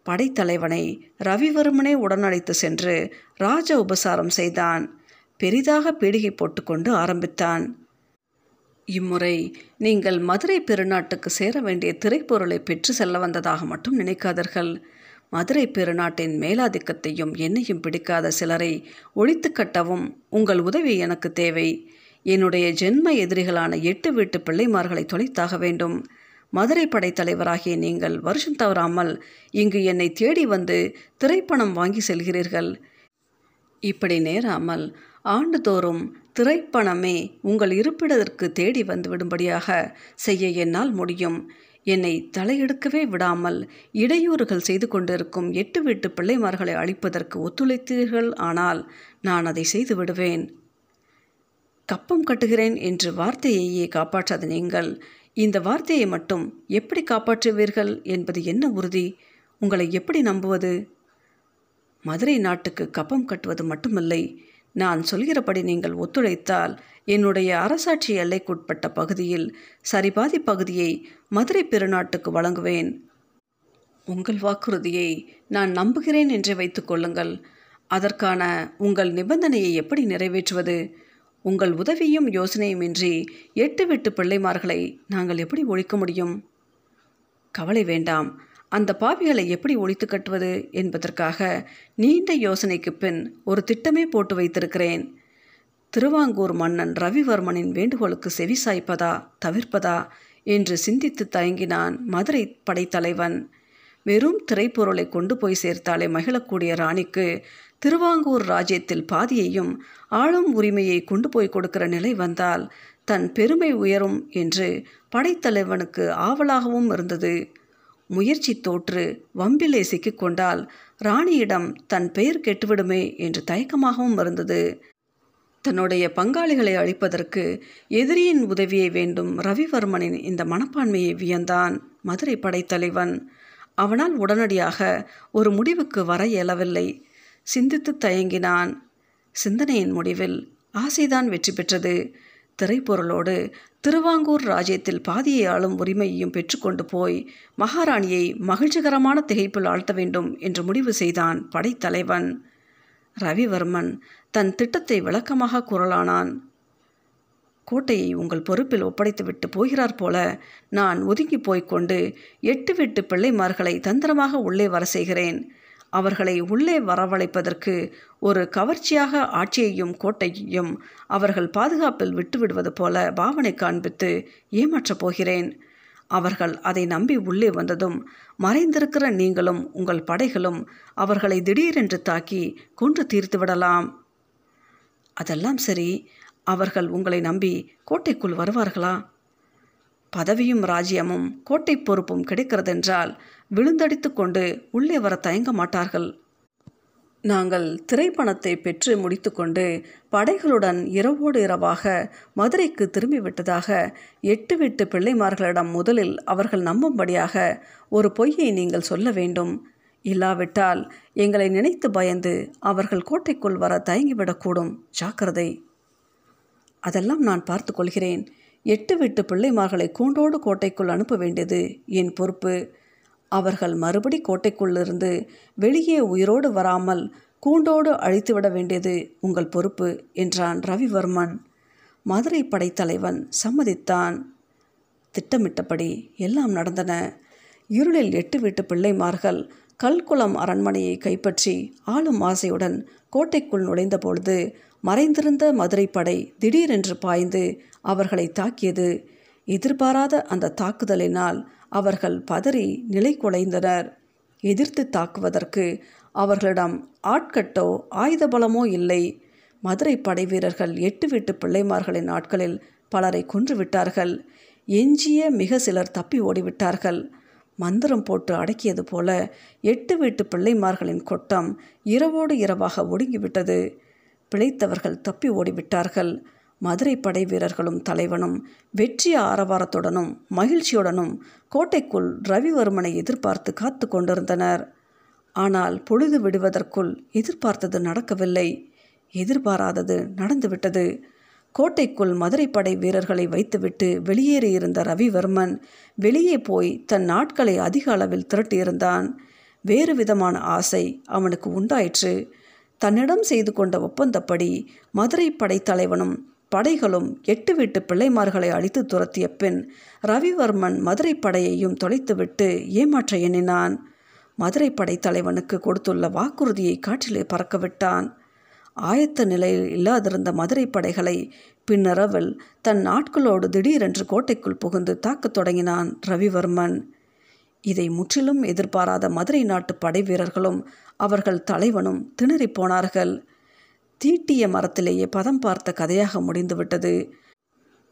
படைத்தலைவனை ரவிவர்மனே உடனழைத்து சென்று ராஜ உபசாரம் செய்தான். பெரிதாக பீடிகை போட்டுக்கொண்டு ஆரம்பித்தான். இம்முறை நீங்கள் மதுரை பெருநாட்டுக்கு சேர வேண்டிய திரைப்பொருளை பெற்று செல்ல வந்ததாக மட்டும் நினைக்காதீர்கள். மதுரை பெருநாட்டின் மேலாதிக்கத்தையும் என்னையும் பிடிக்காத சிலரை ஒழித்து கட்டவும் உங்கள் உதவி எனக்கு தேவை. என்னுடைய ஜென்ம எதிரிகளான எட்டு வீட்டு பிள்ளைமார்களை தொலைத்தாக வேண்டும். மதுரை படைத்தலைவராகிய நீங்கள் வருஷம் தவறாமல் இங்கு என்னை தேடி வந்து திரைப்பணம் வாங்கி செல்கிறீர்கள். இப்படி நேராமல் ஆண்டுதோறும் திரைப்பணமே உங்கள் இருப்பிடத்திற்கு தேடி வந்து விடும்படியாக செய்ய என்னால் முடியும். என்னை தலையெடுக்கவே விடாமல் இடையூறுகள் செய்து கொண்டிருக்கும் எட்டு வீட்டு பிள்ளைமார்களை அழிப்பதற்கு ஒத்துழைத்தீர்கள் ஆனால் நான் அதை செய்து விடுவேன். கப்பம் கட்டுகிறேன் என்று வார்த்தையையே காப்பாற்றாத நீங்கள் இந்த வார்த்தையை மட்டும் எப்படி காப்பாற்றுவீர்கள் என்பது என்ன உறுதி? உங்களை எப்படி நம்புவது? மதுரை நாட்டுக்கு கப்பம் கட்டுவது மட்டுமில்லை. நான் சொல்கிறபடி நீங்கள் ஒத்துழைத்தால் என்னுடைய அரசாட்சி எல்லைக்குட்பட்ட பகுதியில் சரிபாதி பகுதியை மதுரை பெருநாட்டுக்கு வழங்குவேன். உங்கள் வாக்குறுதியை நான் நம்புகிறேன் என்றே வைத்துக்கொள்ளுங்கள் அதற்கான உங்கள் நிபந்தனையை எப்படி நிறைவேற்றுவது? உங்கள் உதவியும் யோசனையுமின்றி எட்டு விட்டு பிள்ளைமார்களை நாங்கள் எப்படி ஒழிக்க முடியும்? கவலை வேண்டாம். அந்த பாவிகளை எப்படி ஒழித்து கட்டுவது என்பதற்காக நீண்ட யோசனைக்கு பின் ஒரு திட்டமே போட்டு வைத்திருக்கிறேன். திருவாங்கூர் மன்னன் ரவிவர்மனின் வேண்டுகோளுக்கு செவி சாய்ப்பதா தவிர்ப்பதா என்று சிந்தித்து தயங்கினான் மதுரை படைத்தலைவன். வெறும் திரைப்பொருளை கொண்டு போய் சேர்த்தாலே மகிழக்கூடிய ராணிக்கு திருவாங்கூர் ராஜ்யத்தில் பாதியையும் ஆளும் உரிமையை கொண்டு போய் கொடுக்கிற நிலை வந்தால் தன் பெருமை உயரும் என்று படைத்தலைவனுக்கு ஆவலாகவும் இருந்தது. முயற்சி தோற்று வம்பிலே சிக்கிக்கொண்டால் ராணியிடம் தன் பெயர் கெட்டுவிடுமே என்று தயக்கமாகவும் இருந்தது. தன்னுடைய பங்காளிகளை அழிப்பதற்கு எதிரியின் உதவியை வேண்டும் ரவிவர்மனின் இந்த மனப்பான்மையை வியந்தான் மதுரை படைத்தலைவன். அவனால் உடனடியாக ஒரு முடிவுக்கு வர இயலவில்லை. சிந்தித்து தயங்கினான். சிந்தனையின் முடிவில் ஆசைதான் வெற்றி பெற்றது. திரைப்பொருளோடு திருவாங்கூர் ராஜ்யத்தில் பாதியை ஆளும் உரிமையையும் பெற்றுக்கொண்டு போய் மகாராணியை மகிழ்ச்சிகரமான திகைப்பில் ஆழ்த்த வேண்டும் என்று முடிவு செய்தான் படைத்தலைவன். ரவிவர்மன் தன் திட்டத்தை விளக்கமாக கூறலானான் கோட்டையை உங்கள் பொறுப்பில் ஒப்படைத்துவிட்டு போகிறார் போல நான் ஒதுங்கி போய்க்கொண்டு எட்டு விட்டு பிள்ளைமார்களை தந்திரமாக உள்ளே வர செய்கிறேன். அவர்களை உள்ளே வரவழைப்பதற்கு ஒரு கவர்ச்சியாக ஆட்சியையும் கோட்டையையும் அவர்கள் பாதுகாப்பில் விட்டுவிடுவது போல பாவனை காண்பித்து ஏமாற்றப் போகிறேன். அவர்கள் அதை நம்பி உள்ளே வந்ததும் மறைந்திருக்கிற நீங்களும் உங்கள் படைகளும் அவர்களை திடீரென்று தாக்கி கொன்று தீர்த்து விடலாம். அதெல்லாம் சரி அவர்கள் உங்களை நம்பி கோட்டைக்குள் வருவார்களா? பதவியும் ராஜ்யமும் கோட்டை பொறுப்பும் கிடைக்கிறதென்றால் விழுந்தடித்து கொண்டு உள்ளே வர தயங்க மாட்டார்கள். நாங்கள் திரைப்பணத்தை பெற்று முடித்துக்கொண்டு படைகளுடன் இரவோடு இரவாக மதுரைக்கு திரும்பிவிட்டதாக எட்டு விட்டு பிள்ளைமார்களிடம் முதலில் அவர்கள் நம்பும்படியாக ஒரு பொய்யை நீங்கள் சொல்ல வேண்டும். இல்லாவிட்டால் எங்களை நினைத்து பயந்து அவர்கள் கோட்டைக்குள் வர தயங்கிவிடக்கூடும். ஜாக்கிரதை. அதெல்லாம் நான் பார்த்து கொள்கிறேன். எட்டு விட்டு பிள்ளைமார்களை கூண்டோடு கோட்டைக்குள் அனுப்ப வேண்டியது என் பொறுப்பு. அவர்கள் மறுபடி கோட்டைக்குள்ளிருந்து வெளியே உயிரோடு வராமல் கூண்டோடு அழித்துவிட வேண்டியது உங்கள் பொறுப்பு என்றான் ரவிவர்மன். மதுரை படைத்தலைவன் சம்மதித்தான். திட்டமிட்டபடி எல்லாம் நடந்தன. இருளில் எட்டு வீட்டு பிள்ளைமார்கள் கல்குளம் அரண்மனையை கைப்பற்றி ஆளும் ஆசையுடன் கோட்டைக்குள் நுழைந்தபொழுது மறைந்திருந்த மதுரை படை திடீரென்று பாய்ந்து அவர்களை தாக்கியது. எதிர்பாராத அந்த தாக்குதலினால் அவர்கள் பதறி நிலை குலைந்தனர். எதிர்த்து தாக்குவதற்கு அவர்களிடம் ஆட்கட்டோ ஆயுத பலமோ இல்லை. மதுரை படை வீரர்கள் எட்டு வீட்டு பிள்ளைமார்களின் நாட்களில் பலரை கொன்றுவிட்டார்கள் எஞ்சிய மிக சிலர் தப்பி ஓடிவிட்டார்கள். மந்திரம் போட்டு அடக்கியது போல எட்டு வீட்டு பிள்ளைமார்களின் கொட்டம் இரவோடு இரவாக ஒடுங்கிவிட்டது. பிழைத்தவர்கள் தப்பி ஓடிவிட்டார்கள். மதுரை படை வீரர்களும் தலைவனும் வெற்றி ஆரவாரத்துடனும் மகிழ்ச்சியுடனும் கோட்டைக்குள் ரவிவர்மனை எதிர்பார்த்து காத்து கொண்டிருந்தனர். ஆனால் பொழுது விடுவதற்குள் எதிர்பார்த்தது நடக்கவில்லை. எதிர்பாராதது நடந்துவிட்டது. கோட்டைக்குள் மதுரை படை வீரர்களை வைத்துவிட்டு வெளியேறியிருந்த ரவிவர்மன் வெளியே போய் தன் நாட்களை அதிக அளவில் திரட்டியிருந்தான். வேறு விதமான ஆசை அவனுக்கு உண்டாயிற்று. தன்னிடம் செய்து கொண்ட ஒப்பந்தப்படி மதுரை படைத்தலைவனும் படைகளும் எட்டு வீட்டு பிள்ளைமார்களை அழித்து துரத்திய பின் ரவிவர்மன் மதுரை படையையும் தொலைத்துவிட்டு ஏமாற்ற எண்ணினான். மதுரை படைத்தலைவனுக்கு கொடுத்துள்ள வாக்குறுதியை காற்றிலே பறக்கவிட்டான். ஆயத்த நிலையில் இல்லாதிருந்த மதுரை படைகளை பின்னரவில் தன் நாட்களோடு திடீரென்று கோட்டைக்குள் புகுந்து தாக்கத் தொடங்கினான் ரவிவர்மன். இதை முற்றிலும் எதிர்பாராத மதுரை நாட்டு படை வீரர்களும் அவர்கள் தலைவனும் திணறிப் போனார்கள். தீட்டிய மரத்திலேயே பதம் பார்த்த கதையாக முடிந்துவிட்டது.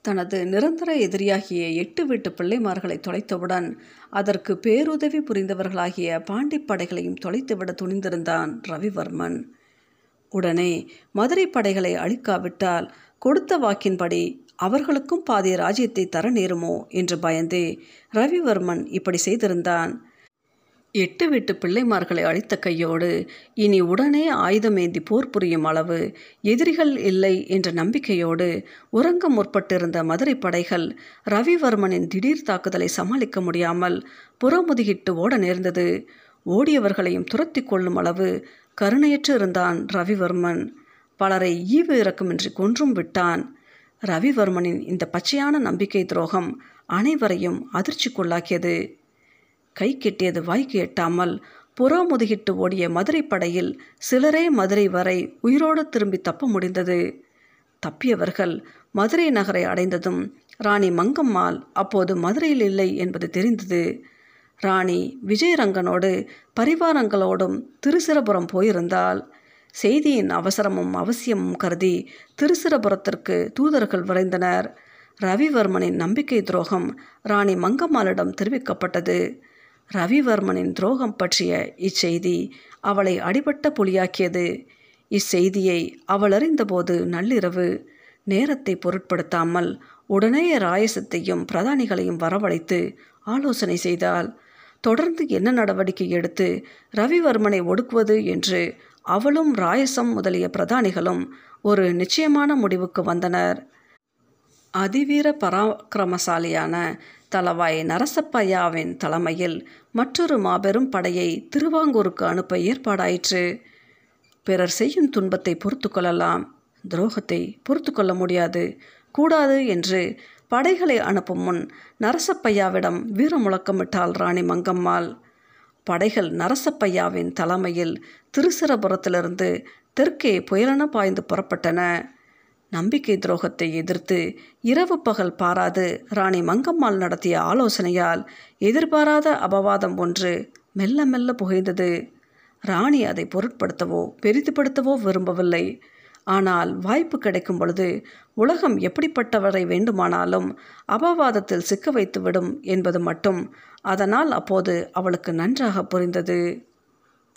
தனது நிரந்தர எதிரியாகிய எட்டு வீட்டு பிள்ளைமார்களை தொலைத்தவுடன் அதற்கு பேருதவி புரிந்தவர்களாகிய பாண்டிப் படைகளையும் தொலைத்துவிட துணிந்திருந்தான் ரவிவர்மன். உடனே மதுரை படைகளை அழிக்காவிட்டால் கொடுத்த வாக்கின்படி அவர்களுக்கும் பாதிய ராஜ்யத்தை தர நேருமோ என்று பயந்தே ரவிவர்மன் இப்படி செய்திருந்தான். எட்டு வீட்டு பிள்ளைமார்களை அழித்த கையோடு இனி உடனே ஆயுதமேந்தி போர் புரியும் அளவு எதிரிகள் இல்லை என்ற நம்பிக்கையோடு உறங்க முற்பட்டிருந்த மதுரை படைகள் ரவிவர்மனின் திடீர் தாக்குதலை சமாளிக்க முடியாமல் புறமுதுகிட்டு ஓட நேர்ந்தது. ஓடியவர்களையும் துரத்தி கொள்ளும் அளவு கருணையற்று இருந்தான் ரவிவர்மன். பலரை ஈவு இறக்கமின்றி கொன்றும் விட்டான். ரவிவர்மனின் இந்த பச்சையான நம்பிக்கை துரோகம் அனைவரையும் அதிர்ச்சிக்குள்ளாக்கியது. கை கெட்டியது வாய்க்கு எட்டாமல் புறா முதுகிட்டு ஓடிய மதுரை படையில் சிலரே மதுரை வரை உயிரோடு திரும்பி தப்ப முடிந்தது. தப்பியவர்கள் மதுரை நகரை அடைந்ததும் ராணி மங்கம்மாள் அப்போது மதுரையில் இல்லை என்பது தெரிந்தது. ராணி விஜயரங்கனோடு பரிவாரங்களோடும் திருசிரபுரம் போயிருந்தால் செய்தியின் அவசரமும் அவசியமும் கருதி திருசிரபுரத்திற்கு தூதர்கள் விரைந்தனர். ரவிவர்மனின் நம்பிக்கை துரோகம் ராணி மங்கம்மாளிடம் தெரிவிக்கப்பட்டது. ரவிவர்மனின் துரோகம் பற்றிய இச்செய்தி அவளை அடிபட்ட புலியாக்கியது. இச்செய்தியை அவள் அறிந்தபோது நள்ளிரவு நேரத்தை பொருட்படுத்தாமல் உடனே ராயசத்தையும் பிரதானிகளையும் வரவழைத்து ஆலோசனை செய்தால் தொடர்ந்து என்ன நடவடிக்கை எடுத்து ரவிவர்மனை ஒடுக்குவது என்று அவளும் ராயசம் முதலிய பிரதானிகளும் ஒரு நிச்சயமான முடிவுக்கு வந்தனர். அதிவீர பராக்கிரமசாலியான தலவாய் நரசப்பையாவின் தலைமையில் மற்றொரு மாபெரும் படையை திருவாங்கூருக்கு அனுப்ப ஏற்பாடாயிற்று. பிறர் செய்யும் துன்பத்தை பொறுத்து கொள்ளலாம். துரோகத்தை பொறுத்து கொள்ள முடியாது. கூடாது என்று படைகளை அனுப்பும் முன் நரசப்பையாவிடம் வீர முழக்கமிட்டாள் ராணி மங்கம்மாள். படைகள் நரசப்பையாவின் தலைமையில் திருசிரபுரத்திலிருந்து தெற்கே புயலென பாய்ந்து புறப்பட்டன. நம்பிக்கை துரோகத்தை எதிர்த்து இரவு பகல் பாராது ராணி மங்கம்மாள் நடத்திய ஆலோசனையால் எதிர்பாராத அபவாதம் ஒன்று மெல்ல மெல்ல புகைந்தது. ராணி அதை பொருட்படுத்தவோ பெரிதுபடுத்தவோ விரும்பவில்லை. ஆனால் வாய்ப்பு கிடைக்கும் பொழுது உலகம் எப்படிப்பட்டவரை வேண்டுமானாலும் அபவாதத்தில் சிக்க வைத்துவிடும் என்பது மட்டும் அதனால் அப்போது அவளுக்கு நன்றாக புரிந்தது.